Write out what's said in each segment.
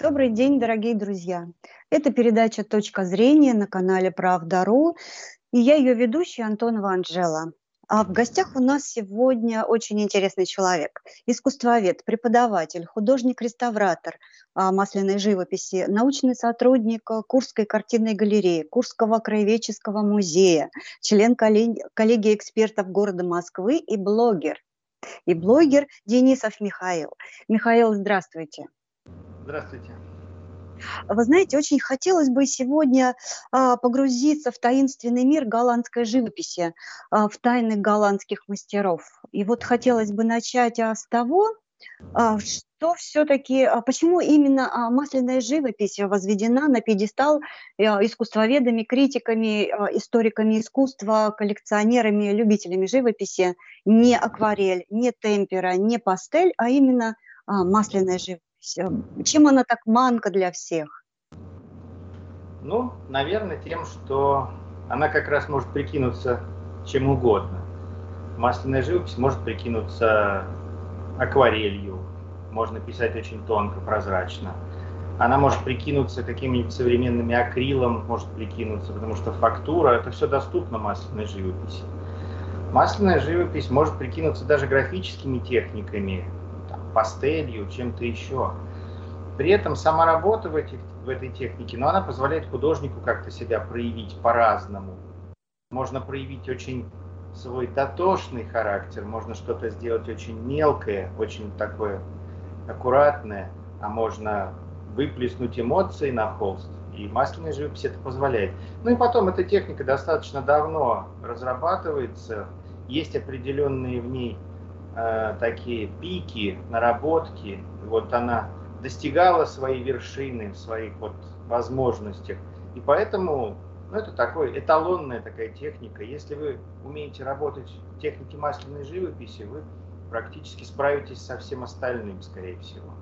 Добрый день, дорогие друзья. Это передача «Точка зрения» на канале «Правда.ру». И я ее ведущая Антон Анжела. А в гостях у нас сегодня очень интересный человек. Искусствовед, преподаватель, художник-реставратор а, масляной живописи, научный сотрудник Курской картинной галереи, Курского краеведческого музея, член коллегии экспертов города Москвы и блогер. И блогер Денисов Михаил. Михаил, здравствуйте. Здравствуйте. Вы знаете, очень хотелось бы сегодня а, погрузиться в таинственный мир голландской живописи, а, в тайны голландских мастеров. И вот хотелось бы начать а, с того, что все-таки, почему именно масляная живопись возведена на пьедестал а, искусствоведами, критиками, историками искусства, коллекционерами, любителями живописи, не акварель, не темпера, не пастель, а именно масляная живопись? Чем она так манка для всех? Ну, наверное, тем, что она как раз может прикинуться чем угодно. Масляная живопись может прикинуться акварелью, можно писать очень тонко, прозрачно. Она может прикинуться какими-нибудь современными акрилом, может прикинуться, потому что фактура, это все доступно масляной живописи. Масляная живопись может прикинуться даже графическими техниками, пастелью, чем-то еще. При этом сама работа в, этих, в этой технике, но ну, она позволяет художнику как-то себя проявить по-разному. Можно проявить очень свой дотошный характер, можно что-то сделать очень мелкое, очень такое аккуратное, а можно выплеснуть эмоции на холст, и масляная живопись это позволяет. Ну и потом эта техника достаточно давно разрабатывается, есть определенные в ней э, такие пики, наработки. Вот она достигала своей вершины в своих вот возможностях. И поэтому ну, это такой эталонная такая техника. Если вы умеете работать в технике масляной живописи, вы практически справитесь со всем остальным, скорее всего.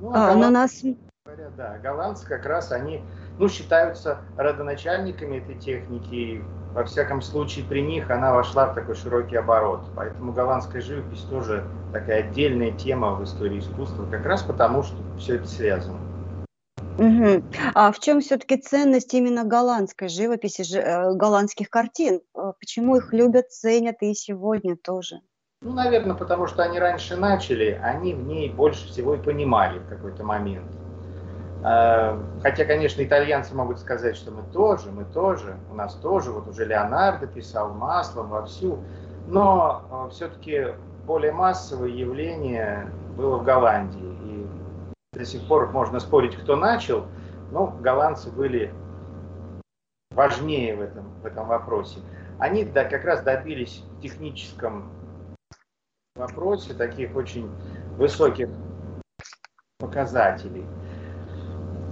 Ну, а, а на нас... Говоря, да, голландцы как раз они ну, считаются родоначальниками этой техники, во всяком случае, при них она вошла в такой широкий оборот. Поэтому голландская живопись тоже такая отдельная тема в истории искусства, как раз потому, что все это связано. Угу. А в чем все-таки ценность именно голландской живописи, э, голландских картин? Э, почему их любят, ценят и сегодня тоже? Ну, наверное, потому что они раньше начали, они в ней больше всего и понимали в какой-то момент. Э, хотя, конечно, итальянцы могут сказать, что мы тоже, мы тоже, у нас тоже, вот уже Леонардо писал маслом вовсю, но э, все-таки более массовое явление было в Голландии. И до сих пор можно спорить, кто начал, но голландцы были важнее в этом, в этом вопросе. Они да, как раз добились в техническом вопросе таких очень высоких показателей.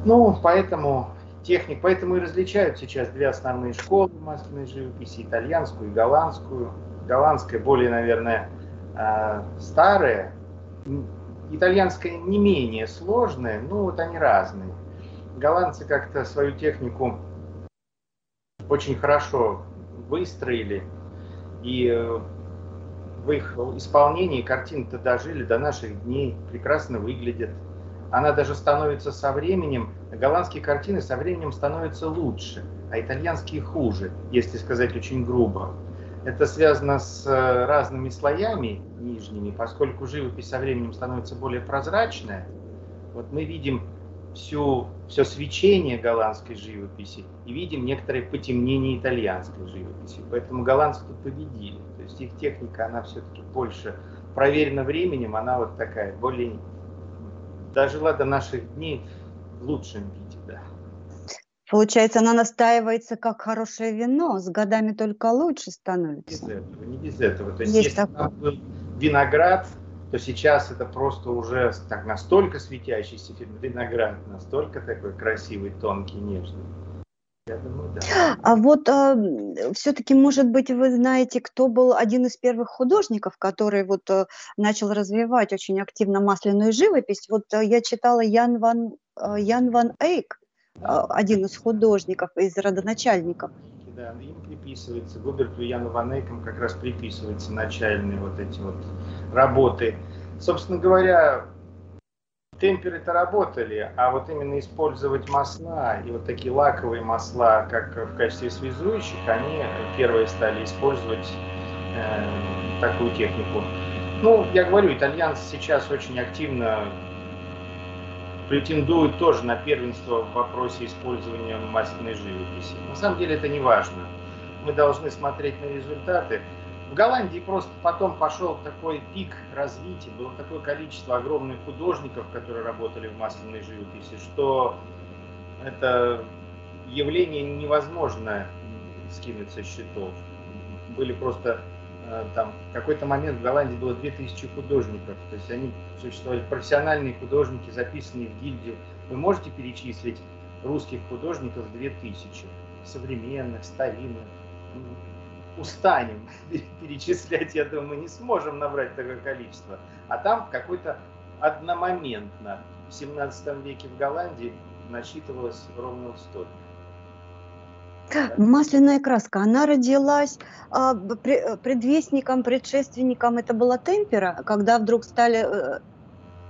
Ну, поэтому техник, поэтому и различают сейчас две основные школы масляной живописи, итальянскую и голландскую. Голландская более, наверное, а, старая, итальянская не менее сложная, но вот они разные. Голландцы как-то свою технику очень хорошо выстроили, и э, в их исполнении картины-то дожили до наших дней, прекрасно выглядят она даже становится со временем, голландские картины со временем становятся лучше, а итальянские хуже, если сказать очень грубо. Это связано с э, разными слоями нижними, поскольку живопись со временем становится более прозрачная. Вот мы видим всю, все свечение голландской живописи и видим некоторые потемнение итальянской живописи. Поэтому голландцы тут победили. То есть их техника, она все-таки больше проверена временем, она вот такая, более дожила до наших дней в лучшем виде, да. Получается, она настаивается как хорошее вино, с годами только лучше становится. Не без этого, не без этого. То есть, есть если такое. был виноград, то сейчас это просто уже так настолько светящийся виноград, настолько такой красивый, тонкий, нежный. А вот а, все-таки, может быть, вы знаете, кто был один из первых художников, который вот а, начал развивать очень активно масляную живопись. Вот а, я читала Ян Ван, а, Ян Ван Эйк, а, один из художников, из родоначальников. Да, им приписывается, Губерту Яну Ван Эйком как раз приписываются начальные вот эти вот работы. Собственно говоря, темперы-то работали, а вот именно использовать масла и вот такие лаковые масла, как в качестве связующих, они первые стали использовать э, такую технику. Ну, я говорю, итальянцы сейчас очень активно претендуют тоже на первенство в вопросе использования масляной живописи. На самом деле это не важно. Мы должны смотреть на результаты. В Голландии просто потом пошел такой пик развития, было такое количество огромных художников, которые работали в масляной живописи, что это явление невозможно скинуть со счетов. Были просто э, там в какой-то момент в Голландии было 2000 художников, то есть они существовали профессиональные художники, записанные в гильдию. Вы можете перечислить русских художников 2000, современных, старинных, устанем перечислять, я думаю, мы не сможем набрать такое количество. А там какой-то одномоментно в 17 веке в Голландии насчитывалось ровно столько. Масляная краска, она родилась а, предвестником, предшественником, это была темпера, когда вдруг стали... Э,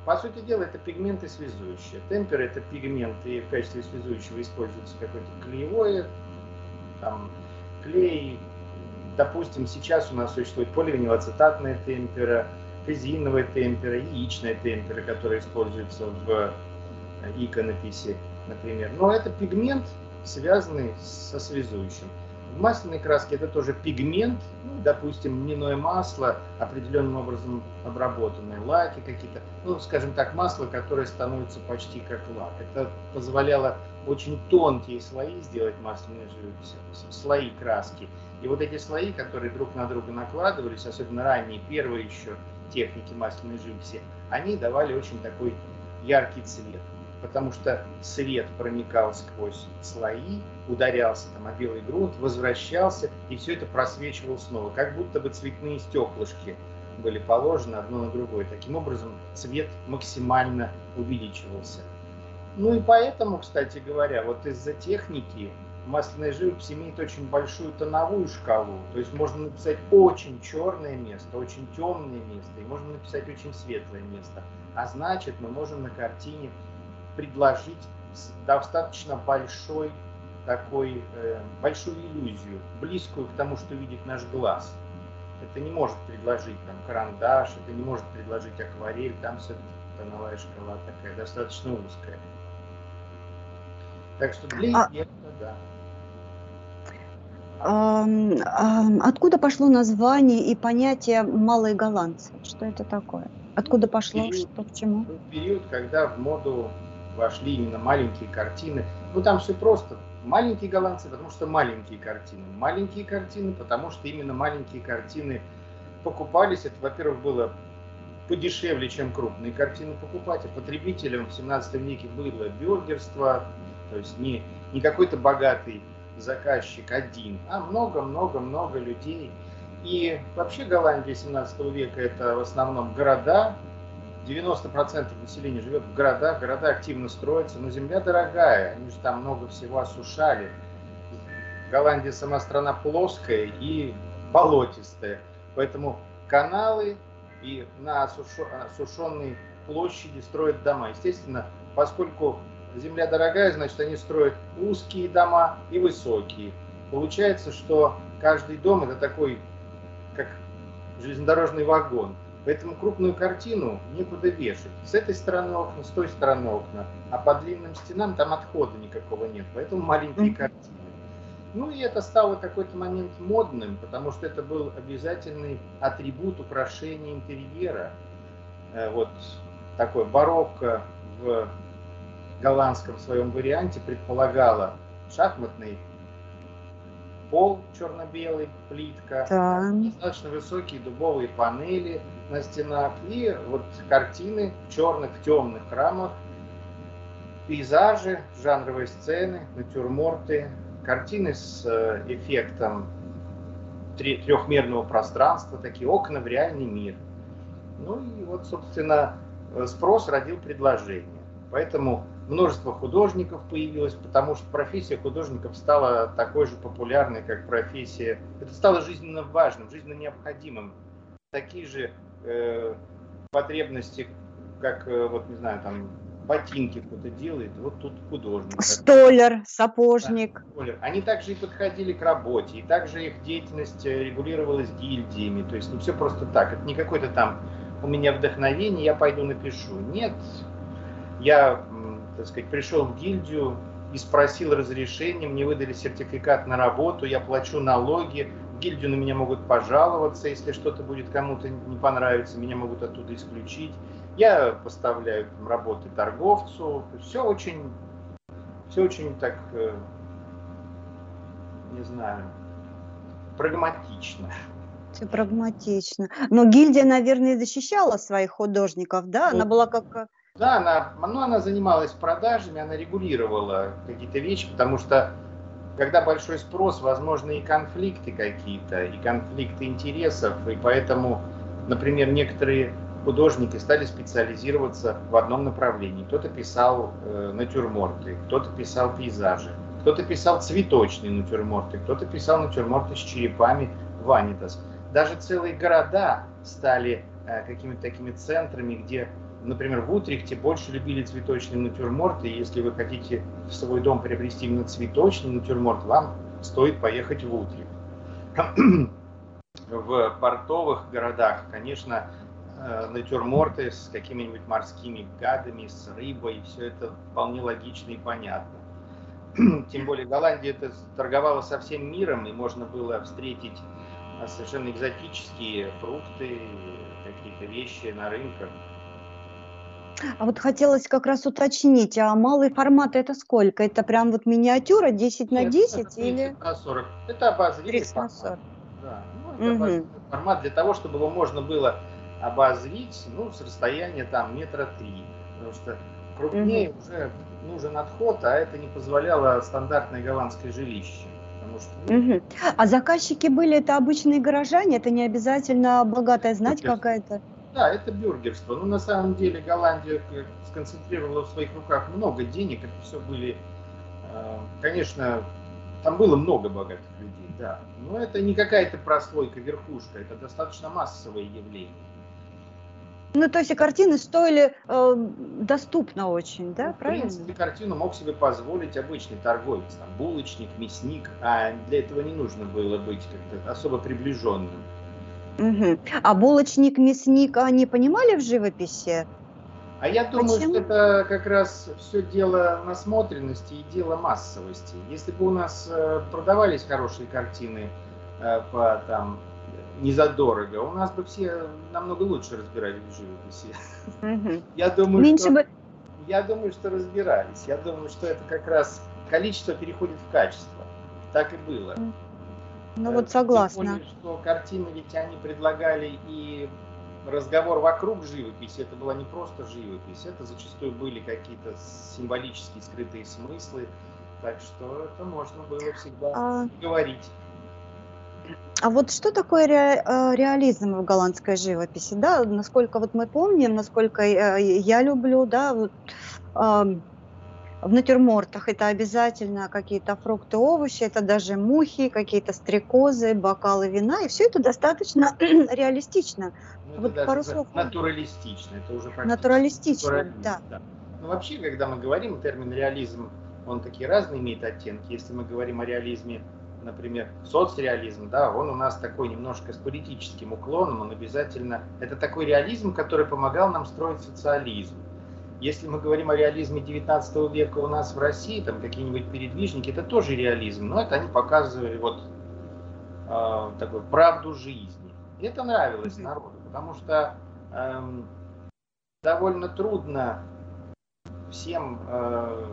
По сути дела, это пигменты связующие. Темпера это пигменты, и в качестве связующего используется какое-то клеевое, там, клей, допустим, сейчас у нас существует поливинилацетатная темпера, казеиновая темпера, яичная темпера, которая используется в э, иконописи, например. Но это пигмент, связанный со связующим. В масляной краске это тоже пигмент, ну, допустим, льняное масло, определенным образом обработанное, лаки какие-то, ну, скажем так, масло, которое становится почти как лак. Это позволяло очень тонкие слои сделать живописи, слои краски. И вот эти слои, которые друг на друга накладывались, особенно ранние, первые еще техники масляной живописи, они давали очень такой яркий цвет, потому что свет проникал сквозь слои, ударялся там о белый грунт, возвращался, и все это просвечивало снова, как будто бы цветные стеклышки были положены одно на другое. Таким образом, цвет максимально увеличивался. Ну и поэтому, кстати говоря, вот из-за техники масляная живопись имеет очень большую тоновую шкалу. То есть можно написать очень черное место, очень темное место, и можно написать очень светлое место. А значит, мы можем на картине предложить достаточно большой такой, э, большую иллюзию, близкую к тому, что видит наш глаз. Это не может предложить там карандаш, это не может предложить акварель, там все-таки тоновая шкала такая достаточно узкая. Так что для а... да. Откуда пошло название и понятие «малые голландцы»? Что это такое? Откуда пошло, период, что к чему? Период, когда в моду вошли именно маленькие картины. Ну, там все просто. Маленькие голландцы, потому что маленькие картины. Маленькие картины, потому что именно маленькие картины покупались. Это, во-первых, было подешевле, чем крупные картины покупать. А потребителям в 17 веке было бюргерство, то есть не, не какой-то богатый заказчик один, а много-много-много людей. И вообще Голландия 17 века это в основном города, 90% населения живет в городах, города активно строятся, но земля дорогая, они же там много всего осушали. Голландия сама страна плоская и болотистая, поэтому каналы и на осушенной площади строят дома. Естественно, поскольку земля дорогая, значит, они строят узкие дома и высокие. Получается, что каждый дом это такой, как железнодорожный вагон. Поэтому крупную картину некуда вешать. С этой стороны окна, с той стороны окна. А по длинным стенам там отхода никакого нет. Поэтому маленькие картины. Ну и это стало какой-то момент модным, потому что это был обязательный атрибут украшения интерьера. Э, вот такой барокко в голландском своем варианте предполагала шахматный пол черно-белый, плитка, да. достаточно высокие дубовые панели на стенах и вот картины в черных, в темных рамах, пейзажи, жанровые сцены, натюрморты, картины с э, эффектом трехмерного пространства, такие окна в реальный мир. Ну и вот, собственно, э, спрос родил предложение. Поэтому множество художников появилось, потому что профессия художников стала такой же популярной, как профессия. Это стало жизненно важным, жизненно необходимым. Такие же э, потребности, как, э, вот не знаю, там, ботинки кто-то делает, вот тут художник. Столер, сапожник. Да, столер. Они также и подходили к работе, и также их деятельность э, регулировалась гильдиями, то есть не все просто так, это не какой-то там у меня вдохновение, я пойду напишу. Нет, я, так сказать, пришел в гильдию и спросил разрешения, мне выдали сертификат на работу, я плачу налоги, в гильдию на меня могут пожаловаться, если что-то будет кому-то не понравиться, меня могут оттуда исключить. Я поставляю там, работы торговцу, все очень, все очень так, э, не знаю, прагматично. Все прагматично. Но гильдия, наверное, защищала своих художников, да? Она была как... Да, она, ну, она занималась продажами, она регулировала какие-то вещи, потому что когда большой спрос, возможны и конфликты какие-то, и конфликты интересов, и поэтому, например, некоторые художники стали специализироваться в одном направлении. Кто-то писал э, натюрморты, кто-то писал пейзажи, кто-то писал цветочные натюрморты, кто-то писал натюрморты с черепами ванитас даже целые города стали э, какими-то такими центрами, где, например, в Утрехте больше любили цветочные натюрморты, и если вы хотите в свой дом приобрести именно цветочный натюрморт, вам стоит поехать в Утрехт. В портовых городах, конечно, э, натюрморты с какими-нибудь морскими гадами, с рыбой, все это вполне логично и понятно. Тем более Голландия это торговала со всем миром, и можно было встретить а совершенно экзотические фрукты, какие-то вещи на рынках. А вот хотелось как раз уточнить, а малый формат это сколько? Это прям вот миниатюра 10 на 10 это или? на 40. Это обозримый формат. 40. Да, ну, это угу. формат для того, чтобы его можно было обозрить ну, с расстояния там метра три. Потому что крупнее угу. уже нужен отход, а это не позволяло стандартное голландское жилище что... Угу. А заказчики были это обычные горожане, это не обязательно богатая знать какая-то? Да, это бюргерство. Ну, на самом деле, Голландия сконцентрировала в своих руках много денег. Это все были, э, конечно, там было много богатых людей, да. Но это не какая-то прослойка, верхушка. Это достаточно массовое явление. Ну, то есть и картины стоили э, доступно очень, да, ну, правильно? В принципе, картину мог себе позволить обычный торговец, там, булочник, мясник, а для этого не нужно было быть как-то особо приближенным. Угу. А булочник, мясник, они понимали в живописи? А я думаю, Почему? что это как раз все дело насмотренности и дело массовости. Если бы у нас э, продавались хорошие картины э, по там не задорого, у нас бы все намного лучше разбирались в живописи. Угу. Я думаю, Меньше что... бы... Я думаю, что разбирались. Я думаю, что это как раз количество переходит в качество. Так и было. Ну вот согласна. Тем более, что картины ведь они предлагали и разговор вокруг живописи. Это была не просто живопись, это зачастую были какие-то символические скрытые смыслы. Так что это можно было всегда а... говорить. А вот что такое ре, э, реализм в голландской живописи? Да, насколько вот мы помним, насколько я люблю, да, вот, э, в натюрмортах это обязательно какие-то фрукты, овощи, это даже мухи, какие-то стрекозы, бокалы вина, и все это достаточно реалистично. Ну, вот пару слов. Натуралистично, это уже Натуралистично, да. да. Ну, вообще, когда мы говорим, термин реализм, он такие разные имеет оттенки. Если мы говорим о реализме например, соцреализм, да, он у нас такой немножко с политическим уклоном, он обязательно, это такой реализм, который помогал нам строить социализм. Если мы говорим о реализме 19 века у нас в России, там какие-нибудь передвижники, это тоже реализм, но это они показывали вот э, такую правду жизни. И это нравилось народу, потому что э, довольно трудно всем э,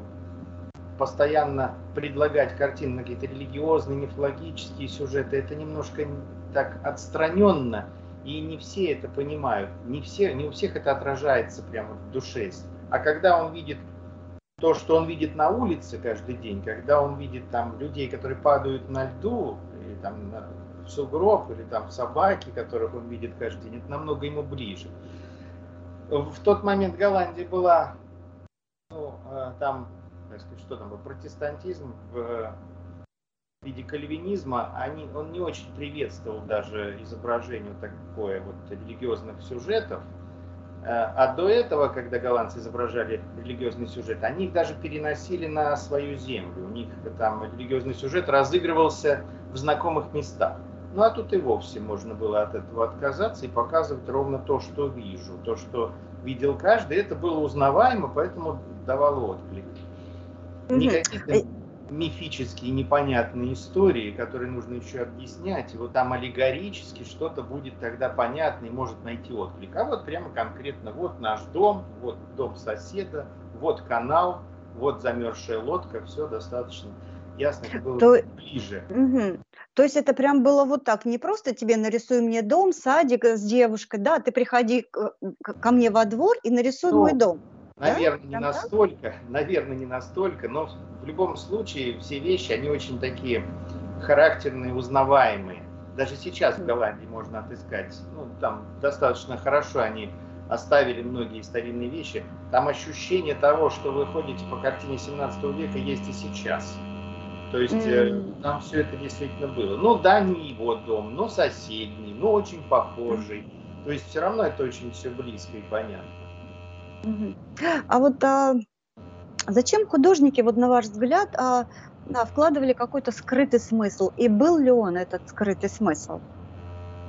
постоянно предлагать картины на какие-то религиозные, мифологические сюжеты, это немножко так отстраненно, и не все это понимают, не, все, не у всех это отражается прямо в душе. А когда он видит то, что он видит на улице каждый день, когда он видит там людей, которые падают на льду, или там в сугроб, или там собаки, которых он видит каждый день, это намного ему ближе. В тот момент Голландия была ну, э, там что там, протестантизм в виде кальвинизма, они, он не очень приветствовал даже изображение такое вот религиозных сюжетов. А до этого, когда голландцы изображали религиозный сюжет, они их даже переносили на свою землю. У них там религиозный сюжет разыгрывался в знакомых местах. Ну а тут и вовсе можно было от этого отказаться и показывать ровно то, что вижу. То, что видел каждый, это было узнаваемо, поэтому давало отклик. Никаких мифические непонятные истории, которые нужно еще объяснять, и вот там аллегорически что-то будет тогда понятно и может найти отклик. А вот прямо конкретно, вот наш дом, вот дом соседа, вот канал, вот замерзшая лодка, все достаточно ясно, это было То... ближе. Угу. То есть это прям было вот так, не просто тебе нарисуй мне дом, садик с девушкой, да, ты приходи ко мне во двор и нарисуй ну, мой дом. Наверное, да? не настолько, наверное, не настолько, но в любом случае все вещи, они очень такие характерные, узнаваемые. Даже сейчас в Голландии можно отыскать, ну, там достаточно хорошо они оставили многие старинные вещи. Там ощущение того, что вы ходите по картине 17 века, есть и сейчас. То есть mm. там все это действительно было. Ну да, не его дом, но соседний, но очень похожий. То есть все равно это очень все близко и понятно. А вот а, зачем художники, вот на ваш взгляд, а, а, вкладывали какой-то скрытый смысл? И был ли он этот скрытый смысл?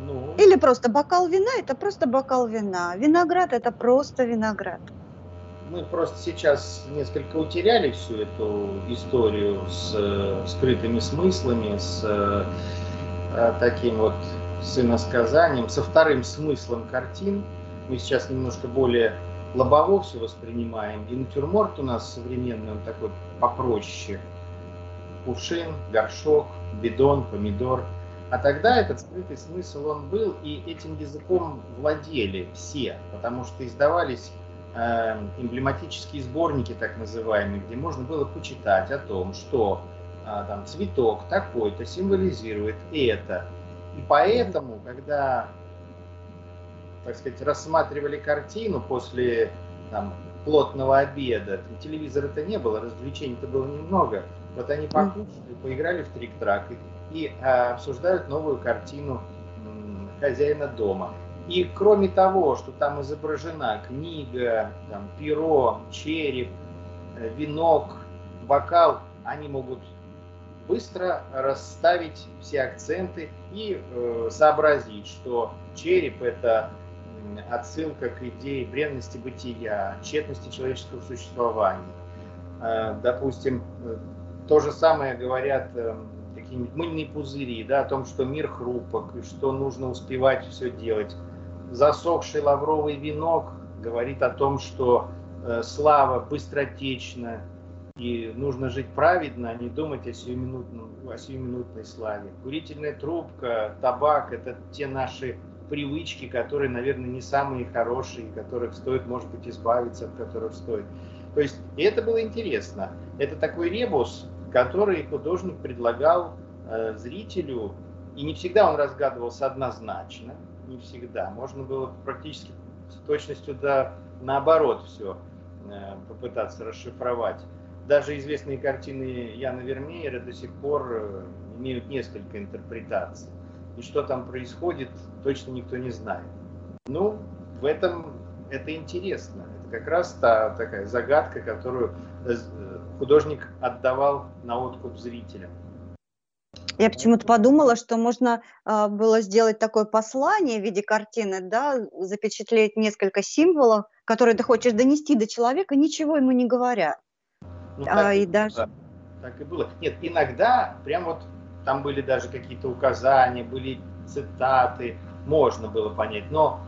Ну... Или просто бокал вина – это просто бокал вина, виноград – это просто виноград? Мы просто сейчас несколько утеряли всю эту историю с э, скрытыми смыслами, с э, э таким вот сыносказанием, со вторым смыслом картин. Мы сейчас немножко более лобово все воспринимаем. И натюрморт у нас современный, он такой попроще. Кувшин, горшок, бидон, помидор. А тогда этот скрытый смысл он был, и этим языком владели все, потому что издавались э, эмблематические сборники, так называемые, где можно было почитать о том, что э, там цветок такой-то символизирует это. И поэтому, когда так сказать, рассматривали картину после там, плотного обеда. Телевизора-то не было, развлечений-то было немного. Вот они покушали, поиграли в трик-трак и, и а, обсуждают новую картину м, хозяина дома. И кроме того, что там изображена книга, там, перо, череп, э, венок, бокал, они могут быстро расставить все акценты и э, сообразить, что череп это отсылка к идее бренности бытия, тщетности человеческого существования. Э, допустим, то же самое говорят э, какие-нибудь мыльные пузыри, да, о том, что мир хрупок, и что нужно успевать все делать. Засохший лавровый венок говорит о том, что э, слава быстротечна, и нужно жить праведно, а не думать о, сиюминутном, о сиюминутной славе. Курительная трубка, табак – это те наши привычки, которые, наверное, не самые хорошие, которых стоит, может быть, избавиться, от которых стоит. То есть это было интересно. Это такой ребус, который художник предлагал э, зрителю, и не всегда он разгадывался однозначно, не всегда. Можно было практически с точностью да наоборот все э, попытаться расшифровать. Даже известные картины Яна Вермеера до сих пор э, имеют несколько интерпретаций и что там происходит, точно никто не знает. Ну, в этом это интересно. Это как раз та такая загадка, которую э, художник отдавал на откуп зрителям. Я почему-то подумала, что можно э, было сделать такое послание в виде картины, да, запечатлеть несколько символов, которые ты хочешь донести до человека, ничего ему не говоря. Ну, а, и даже... да, так и было. Нет, иногда прям вот там были даже какие-то указания, были цитаты, можно было понять, но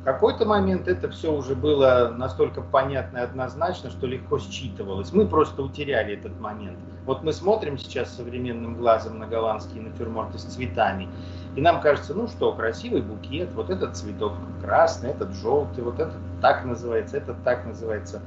в какой-то момент это все уже было настолько понятно и однозначно, что легко считывалось. Мы просто утеряли этот момент. Вот мы смотрим сейчас современным глазом на голландские натюрморты с цветами, и нам кажется, ну что, красивый букет, вот этот цветок красный, этот желтый, вот этот так называется, этот так называется.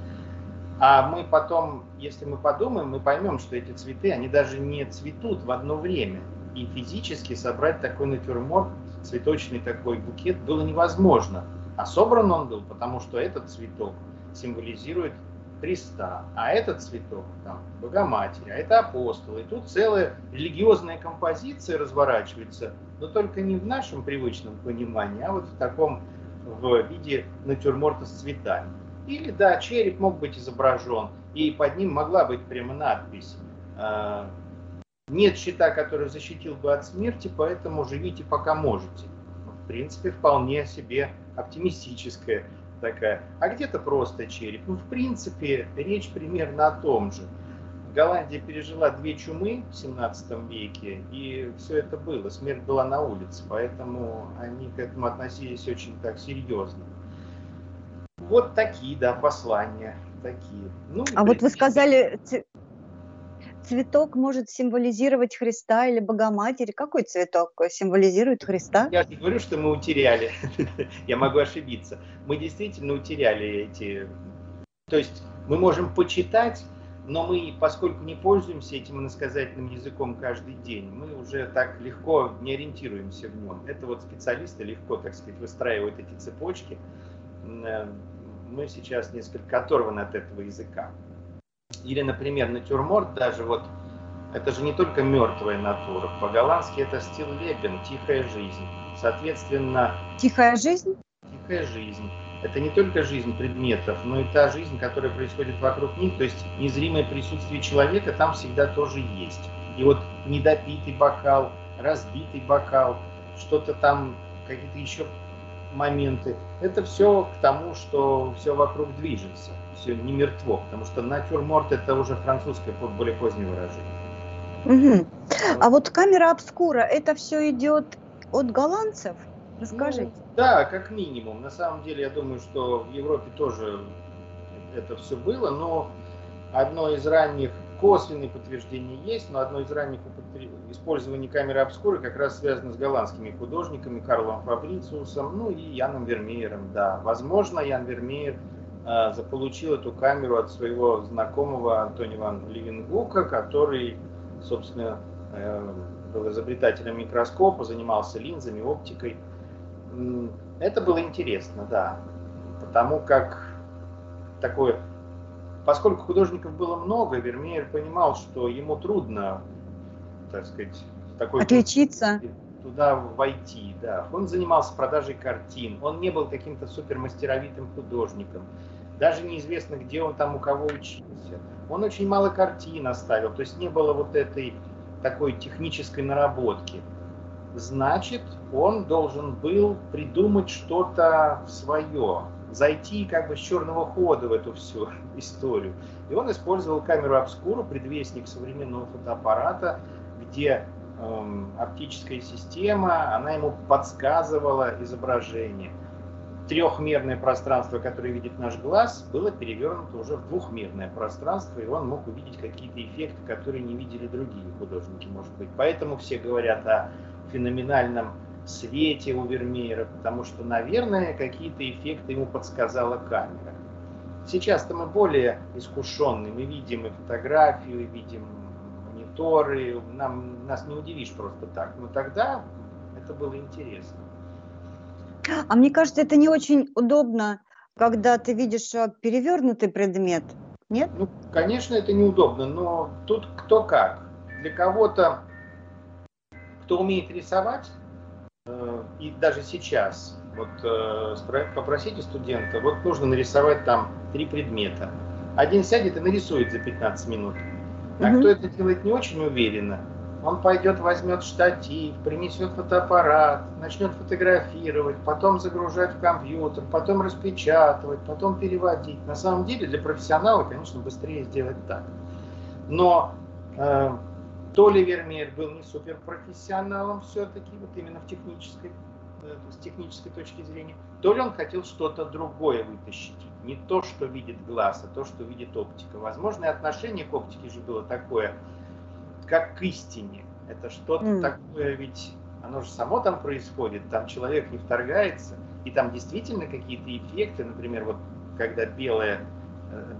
А мы потом, если мы подумаем, мы поймем, что эти цветы, они даже не цветут в одно время. И физически собрать такой натюрморт, цветочный такой букет было невозможно. А собран он был, потому что этот цветок символизирует Христа, а этот цветок там, Богоматери, а это апостолы. И тут целая религиозная композиция разворачивается, но только не в нашем привычном понимании, а вот в таком в виде натюрморта с цветами. Или, да, череп мог быть изображен, и под ним могла быть прямо надпись а, «Нет щита, который защитил бы от смерти, поэтому живите пока можете». В принципе, вполне себе оптимистическая такая. А где-то просто череп. Ну, в принципе, речь примерно о том же. Голландия пережила две чумы в 17 веке, и все это было. Смерть была на улице, поэтому они к этому относились очень так серьезно. Вот такие, да, послания. Такие. Ну, а вот вы сказали, цветок может символизировать Христа или Богоматери. Какой цветок символизирует Христа? Я не говорю, что мы утеряли. Я могу ошибиться. Мы действительно утеряли эти... То есть мы можем почитать, но мы, поскольку не пользуемся этим иносказательным языком каждый день, мы уже так легко не ориентируемся в нем. Это вот специалисты легко, так сказать, выстраивают эти цепочки. Мы сейчас несколько оторваны от этого языка. Или, например, натюрморт даже вот, это же не только мертвая натура. По-голландски это стиллебен, тихая жизнь. Соответственно... Тихая жизнь? Тихая жизнь. Это не только жизнь предметов, но и та жизнь, которая происходит вокруг них. То есть незримое присутствие человека там всегда тоже есть. И вот недопитый бокал, разбитый бокал, что-то там, какие-то еще моменты. Это все к тому, что все вокруг движется, все не мертво, потому что натюрморт это уже французское более позднее выражение. Угу. А вот камера обскура, это все идет от голландцев? Расскажите. Ну, да, как минимум. На самом деле, я думаю, что в Европе тоже это все было, но одно из ранних косвенные подтверждения есть, но одно из ранних использований камеры обскуры как раз связано с голландскими художниками Карлом Фабрициусом, ну и Яном Вермеером, да. Возможно, Ян Вермеер э, заполучил эту камеру от своего знакомого Антони Ван Левингука, который, собственно, э, был изобретателем микроскопа, занимался линзами, оптикой. Это было интересно, да, потому как такое поскольку художников было много, Вермеер понимал, что ему трудно, так сказать, такой отличиться туда войти, да. Он занимался продажей картин, он не был каким-то супермастеровитым художником, даже неизвестно, где он там у кого учился. Он очень мало картин оставил, то есть не было вот этой такой технической наработки. Значит, он должен был придумать что-то свое, зайти как бы с черного хода в эту всю историю. И он использовал камеру обскуру, предвестник современного фотоаппарата, где эм, оптическая система, она ему подсказывала изображение. Трехмерное пространство, которое видит наш глаз, было перевернуто уже в двухмерное пространство, и он мог увидеть какие-то эффекты, которые не видели другие художники, может быть. Поэтому все говорят о феноменальном свете у Вермеера, потому что, наверное, какие-то эффекты ему подсказала камера. Сейчас-то мы более искушенные, мы видим и фотографию, и видим мониторы, нам, нас не удивишь просто так. Но тогда это было интересно. А мне кажется, это не очень удобно, когда ты видишь э, перевернутый предмет, нет? Ну, конечно, это неудобно, но тут кто как. Для кого-то, кто умеет рисовать, и даже сейчас, вот э, попросите студента, вот нужно нарисовать там три предмета. Один сядет и нарисует за 15 минут. А угу. кто это делает не очень уверенно, он пойдет, возьмет штатив, принесет фотоаппарат, начнет фотографировать, потом загружать в компьютер, потом распечатывать, потом переводить. На самом деле для профессионала, конечно, быстрее сделать так. Но э, то ли Вермеер был не суперпрофессионалом все-таки, вот именно в технической, с технической точки зрения, то ли он хотел что-то другое вытащить. Не то, что видит глаз, а то, что видит оптика. Возможно, и отношение к оптике же было такое, как к истине. Это что-то mm. такое, ведь оно же само там происходит, там человек не вторгается, и там действительно какие-то эффекты, например, вот когда белая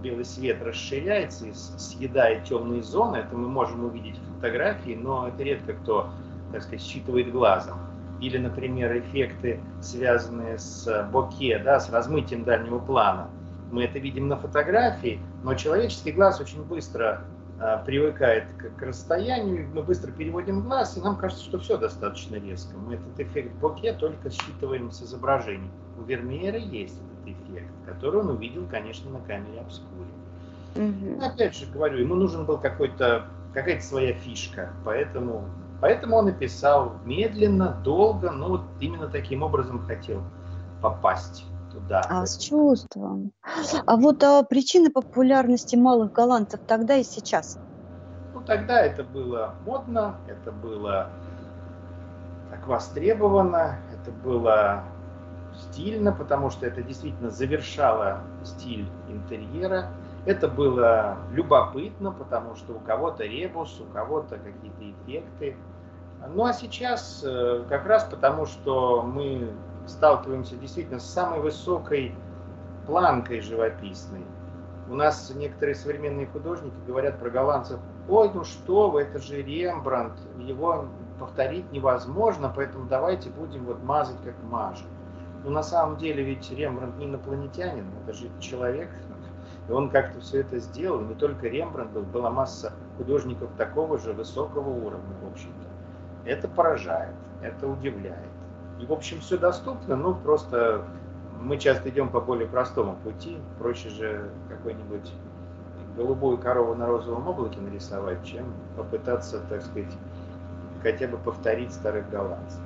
белый свет расширяется и съедает темные зоны, это мы можем увидеть в фотографии, но это редко кто, так сказать, считывает глазом. Или, например, эффекты, связанные с боке, да, с размытием дальнего плана. Мы это видим на фотографии, но человеческий глаз очень быстро а, привыкает к, расстоянию, мы быстро переводим глаз, и нам кажется, что все достаточно резко. Мы этот эффект боке только считываем с изображений. у Вермеера есть эффект, который он увидел, конечно, на камере обскуре. Угу. Опять же говорю, ему нужен был какой-то какая-то своя фишка, поэтому, поэтому он и писал медленно, долго, но вот именно таким образом хотел попасть туда. А с чувством. А вот а, причины популярности малых голландцев тогда и сейчас? Ну, тогда это было модно, это было так востребовано, это было стильно, потому что это действительно завершало стиль интерьера. Это было любопытно, потому что у кого-то ребус, у кого-то какие-то эффекты. Ну а сейчас э, как раз потому, что мы сталкиваемся действительно с самой высокой планкой живописной. У нас некоторые современные художники говорят про голландцев, ой, ну что вы, это же Рембрандт, его повторить невозможно, поэтому давайте будем вот мазать как мажем. Но на самом деле ведь Рембрандт не инопланетянин, это же человек, и он как-то все это сделал. Не только Рембрандт был, была масса художников такого же высокого уровня, в общем-то. Это поражает, это удивляет. И, в общем, все доступно, ну, просто мы часто идем по более простому пути. Проще же какой-нибудь голубую корову на розовом облаке нарисовать, чем попытаться, так сказать, хотя бы повторить старых голландцев.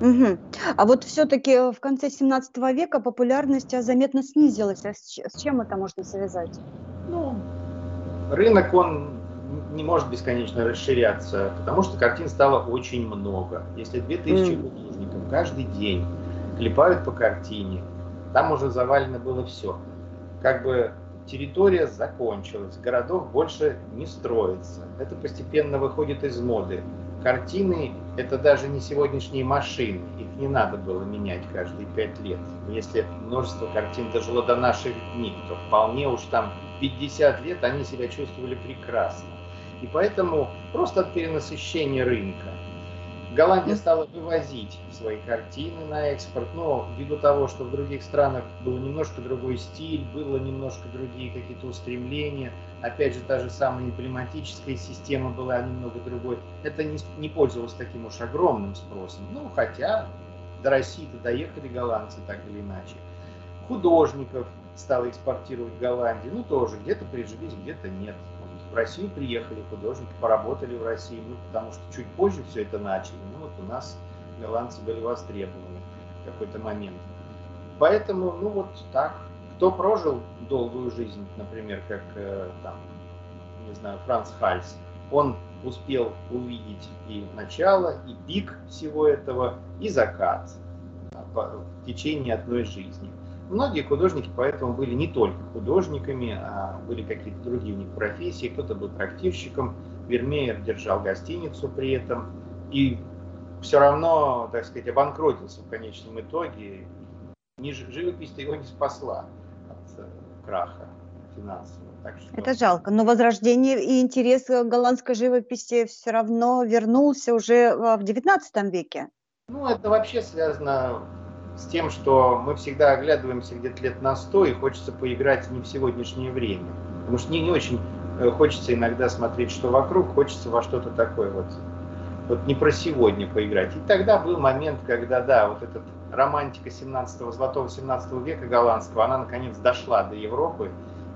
Угу. А вот все-таки в конце 17 века популярность а, заметно снизилась. А с чем это можно связать? Ну, рынок, он не может бесконечно расширяться, потому что картин стало очень много. Если 2000 mm. художников каждый день клепают по картине, там уже завалено было все. Как бы территория закончилась, городов больше не строится. Это постепенно выходит из моды. Картины – это даже не сегодняшние машины, их не надо было менять каждые пять лет. Если множество картин дожило до наших дней, то вполне уж там 50 лет они себя чувствовали прекрасно. И поэтому просто от перенасыщения рынка Голландия стала вывозить свои картины на экспорт, но ввиду того, что в других странах был немножко другой стиль, было немножко другие какие-то устремления, опять же, та же самая эмблематическая система была немного другой, это не, не пользовалось таким уж огромным спросом. Ну, хотя до России-то доехали голландцы так или иначе. Художников стало экспортировать в Голландию, ну, тоже где-то прижились, где-то нет в Россию приехали художники, поработали в России, ну, потому что чуть позже все это начали. Ну, вот у нас голландцы были востребованы в какой-то момент. Поэтому, ну, вот так. Кто прожил долгую жизнь, например, как, э, там, не знаю, Франц Хальс, он успел увидеть и начало, и пик всего этого, и закат в течение одной жизни. Многие художники поэтому были не только художниками, а были какие-то другие у них профессии. Кто-то был трактирщиком, Вермеер держал гостиницу при этом. И все равно, так сказать, обанкротился в конечном итоге. Живопись его не спасла от э, краха финансового. Что... Это жалко, но возрождение и интерес к голландской живописи все равно вернулся уже в XIX веке. Ну, это вообще связано с тем, что мы всегда оглядываемся где-то лет на сто и хочется поиграть не в сегодняшнее время. Потому что мне не очень э, хочется иногда смотреть, что вокруг, хочется во что-то такое вот, вот не про сегодня поиграть. И тогда был момент, когда, да, вот эта романтика 17-го, золотого 17 века голландского, она наконец дошла до Европы,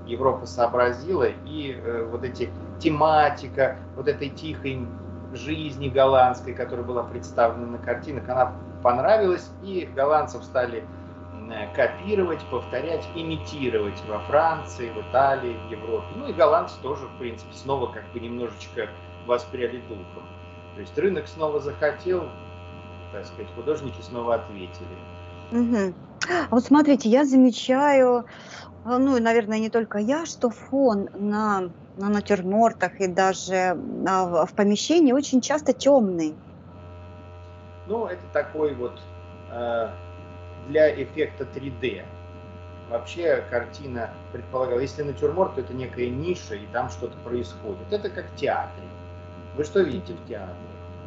Европа сообразила, и э, вот эти тематика, вот этой тихой жизни голландской, которая была представлена на картинах, она понравилось, и голландцев стали копировать, повторять, имитировать во Франции, в Италии, в Европе. Ну и голландцы тоже, в принципе, снова как бы немножечко воспряли духом. То есть рынок снова захотел, так сказать, художники снова ответили. Угу. Вот смотрите, я замечаю, а, ну, наверное, не только я, что фон на, на натюрмортах и даже а, в помещении очень часто темный. Ну, это такой вот э, для эффекта 3D. Вообще картина предполагала, если натюрморт, то это некая ниша, и там что-то происходит. Это как в театре. Вы что видите в театре?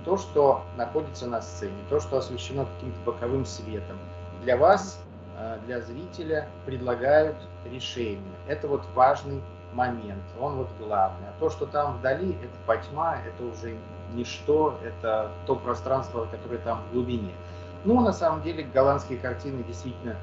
То, что находится на сцене, то, что освещено каким-то боковым светом. Для вас, э, для зрителя предлагают решение. Это вот важный момент, он вот главный. А то, что там вдали, это потьма, это уже ничто, это то пространство, которое там в глубине. Ну, на самом деле, голландские картины действительно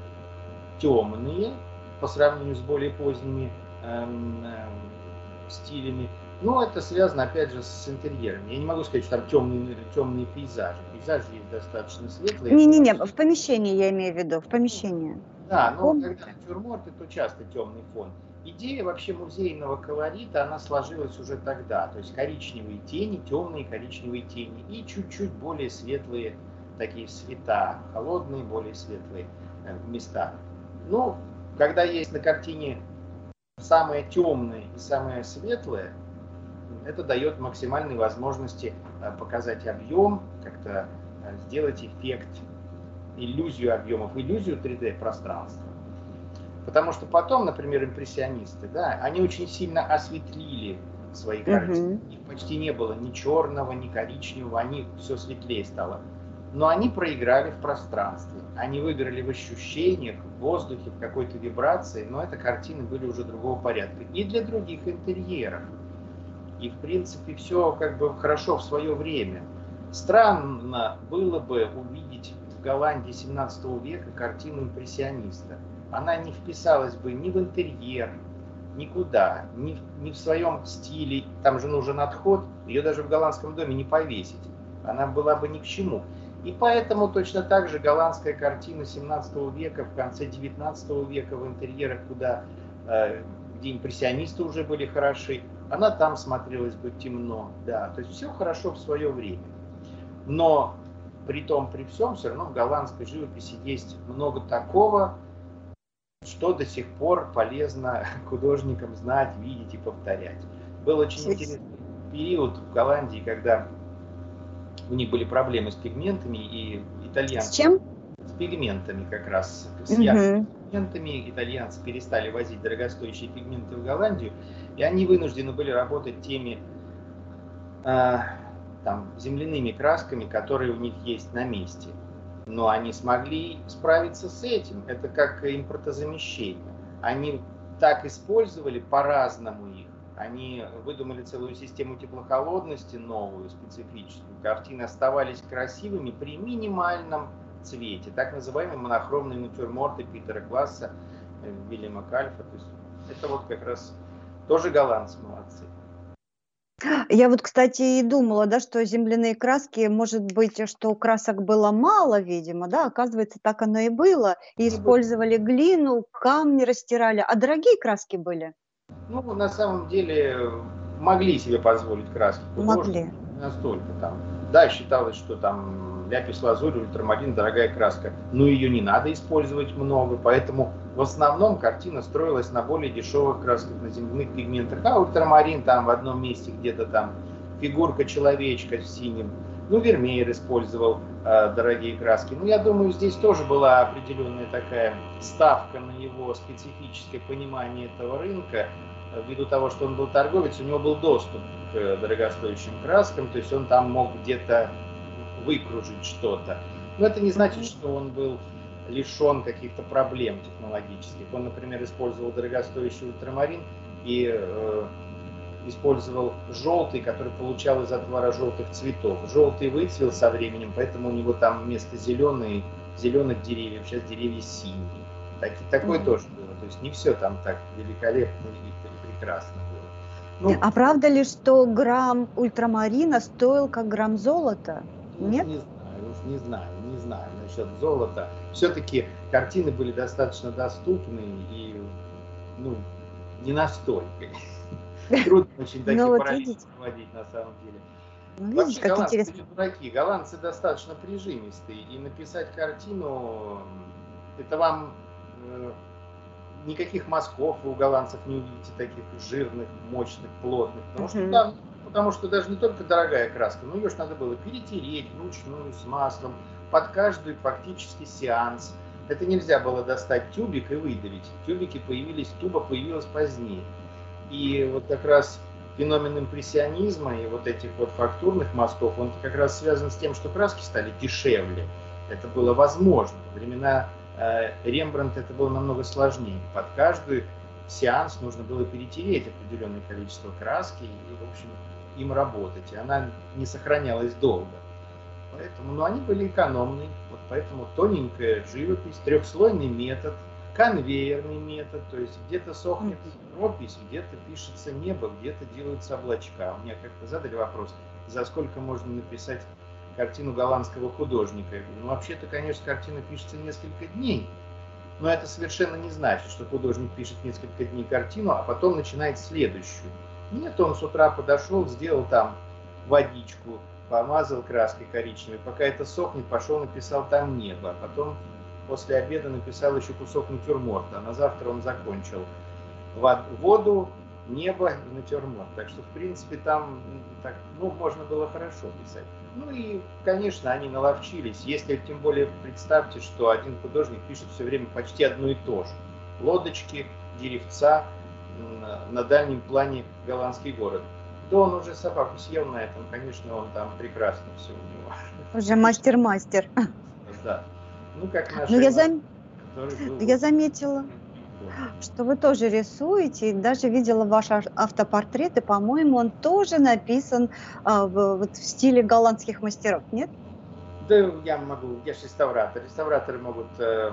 темные по сравнению с более поздними эм, эм, стилями. Но это связано, опять же, с интерьером. Я не могу сказать, что там темные, темные пейзажи. Пейзажи есть достаточно светлые. Не-не-не, в помещении я имею в виду, в помещении. Да, но Помните? когда натюрморты, то часто темный фон. Идея вообще музейного колорита, она сложилась уже тогда. То есть коричневые тени, темные коричневые тени и чуть-чуть более светлые такие цвета, холодные, более светлые э, места. Ну, когда есть на картине самое темное и самое светлое, это дает максимальные возможности э, показать объем, как-то э, сделать эффект, иллюзию объемов, иллюзию 3D пространства. Потому что потом, например, импрессионисты, да, они очень сильно осветлили свои картины. Uh-huh. Их почти не было ни черного, ни коричневого, они все светлее стало. Но они проиграли в пространстве. Они выиграли в ощущениях, в воздухе, в какой-то вибрации, но это картины были уже другого порядка. И для других интерьеров. И, в принципе, все как бы хорошо в свое время. Странно было бы увидеть в Голландии 17 века картину импрессиониста – она не вписалась бы ни в интерьер, никуда, ни, ни в своем стиле. Там же нужен отход, ее даже в голландском доме не повесить. Она была бы ни к чему. И поэтому точно так же голландская картина 17 века, в конце 19 века в интерьерах, куда, э, где импрессионисты уже были хороши, она там смотрелась бы темно. Да, то есть все хорошо в свое время. Но при том, при всем, все равно в голландской живописи есть много такого, что до сих пор полезно художникам знать, видеть и повторять. Был очень интересный период в Голландии, когда у них были проблемы с пигментами, и итальянцы... С чем? С пигментами как раз, с яркими пигментами. Итальянцы перестали возить дорогостоящие пигменты в Голландию, и они вынуждены были работать теми э, там, земляными красками, которые у них есть на месте но они смогли справиться с этим. Это как импортозамещение. Они так использовали по-разному их. Они выдумали целую систему теплохолодности новую, специфическую. Картины оставались красивыми при минимальном цвете. Так называемые монохромные натюрморты Питера Класса, э, Вильяма Кальфа. То есть это вот как раз тоже голландцы молодцы. Я вот, кстати, и думала, да, что земляные краски, может быть, что красок было мало, видимо, да, оказывается, так оно и было. И использовали глину, камни растирали. А дорогие краски были? Ну, на самом деле, могли себе позволить краски. Могли. Настолько там. Да, считалось, что там ляпис лазурь, ультрамарин, дорогая краска. Но ее не надо использовать много, поэтому в основном картина строилась на более дешевых красках, на земляных пигментах. А ультрамарин там в одном месте где-то там фигурка человечка в синем. Ну, Вермеер использовал э, дорогие краски. Ну, я думаю, здесь тоже была определенная такая ставка на его специфическое понимание этого рынка. Ввиду того, что он был торговец, у него был доступ к дорогостоящим краскам, то есть он там мог где-то выкружить что-то. Но это не значит, что он был лишен каких-то проблем технологических. Он, например, использовал дорогостоящий ультрамарин и э, использовал желтый, который получал из отвара желтых цветов. Желтый выцвел со временем, поэтому у него там вместо зеленой, зеленых деревьев сейчас деревья синие. Так, такое mm-hmm. тоже было. То есть не все там так великолепно и прекрасно было. Ну, а правда ли, что грамм ультрамарина стоил как грамм золота? Нет? Не знаю, не знаю, не знаю насчет золота. Все-таки картины были достаточно доступны и, ну, не настолько. Трудно очень такие ну, параллели проводить на самом деле. Ну, видите, Вообще, как голландцы интересно. дураки. Голландцы достаточно прижимистые. И написать картину, это вам э, никаких мазков вы у голландцев не увидите таких жирных, мощных, плотных. Потому что там потому что даже не только дорогая краска, но ее же надо было перетереть вручную с маслом под каждый фактически сеанс. Это нельзя было достать тюбик и выдавить. Тюбики появились, туба появилась позднее. И вот как раз феномен импрессионизма и вот этих вот фактурных мазков, он как раз связан с тем, что краски стали дешевле. Это было возможно. Во времена э, Рембрандта это было намного сложнее. Под каждый сеанс нужно было перетереть определенное количество краски. И, в общем, им работать, и она не сохранялась долго. Поэтому, ну, они были экономны, вот поэтому тоненькая живопись, трехслойный метод, конвейерный метод, то есть где-то сохнет опись, где-то пишется небо, где-то делаются облачка. Меня как-то задали вопрос, за сколько можно написать картину голландского художника. Я говорю, ну вообще-то, конечно, картина пишется несколько дней, но это совершенно не значит, что художник пишет несколько дней картину, а потом начинает следующую. Нет, он с утра подошел, сделал там водичку, помазал краской коричневой, пока это сохнет, пошел написал там небо, а потом после обеда написал еще кусок натюрморта, на завтра он закончил воду, небо и натюрморт. Так что, в принципе, там так, ну, можно было хорошо писать. Ну и, конечно, они наловчились. Если, тем более, представьте, что один художник пишет все время почти одно и то же. Лодочки, деревца, на дальнем плане голландский город. Да он уже собаку съел на этом, конечно, он там прекрасно все у него. Уже мастер-мастер. Да. Ну, как наш... Ну, я, зам... я заметила, что вы тоже рисуете, даже видела ваш автопортрет, и, по-моему, он тоже написан а, в, вот, в стиле голландских мастеров, нет? Да, я могу, я же реставратор. Реставраторы могут э,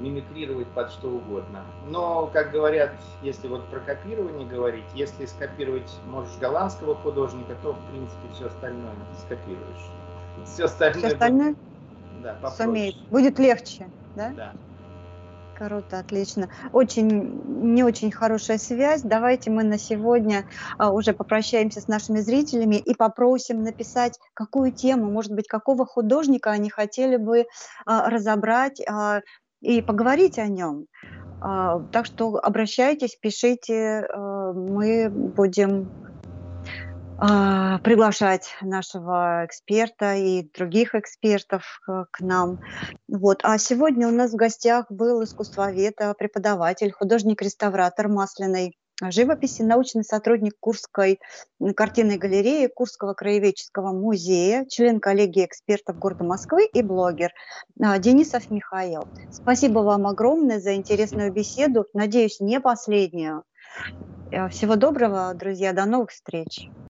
мимикрировать под что угодно. Но, как говорят, если вот про копирование говорить, если скопировать можешь голландского художника, то, в принципе, все остальное скопируешь. Все остальное... Все остальное? Да, Сумеет. Будет легче, да? Да. Круто, отлично. Очень, не очень хорошая связь. Давайте мы на сегодня а, уже попрощаемся с нашими зрителями и попросим написать, какую тему, может быть, какого художника они хотели бы а, разобрать а, и поговорить о нем. А, так что обращайтесь, пишите, а, мы будем а, приглашать нашего эксперта и других экспертов к нам. Вот. А сегодня у нас в гостях был искусствовед, преподаватель, художник-реставратор масляной живописи, научный сотрудник Курской картинной галереи, Курского краеведческого музея, член коллегии экспертов города Москвы и блогер а, Денисов Михаил. Спасибо вам огромное за интересную беседу. Надеюсь, не последнюю. Всего доброго, друзья. До новых встреч.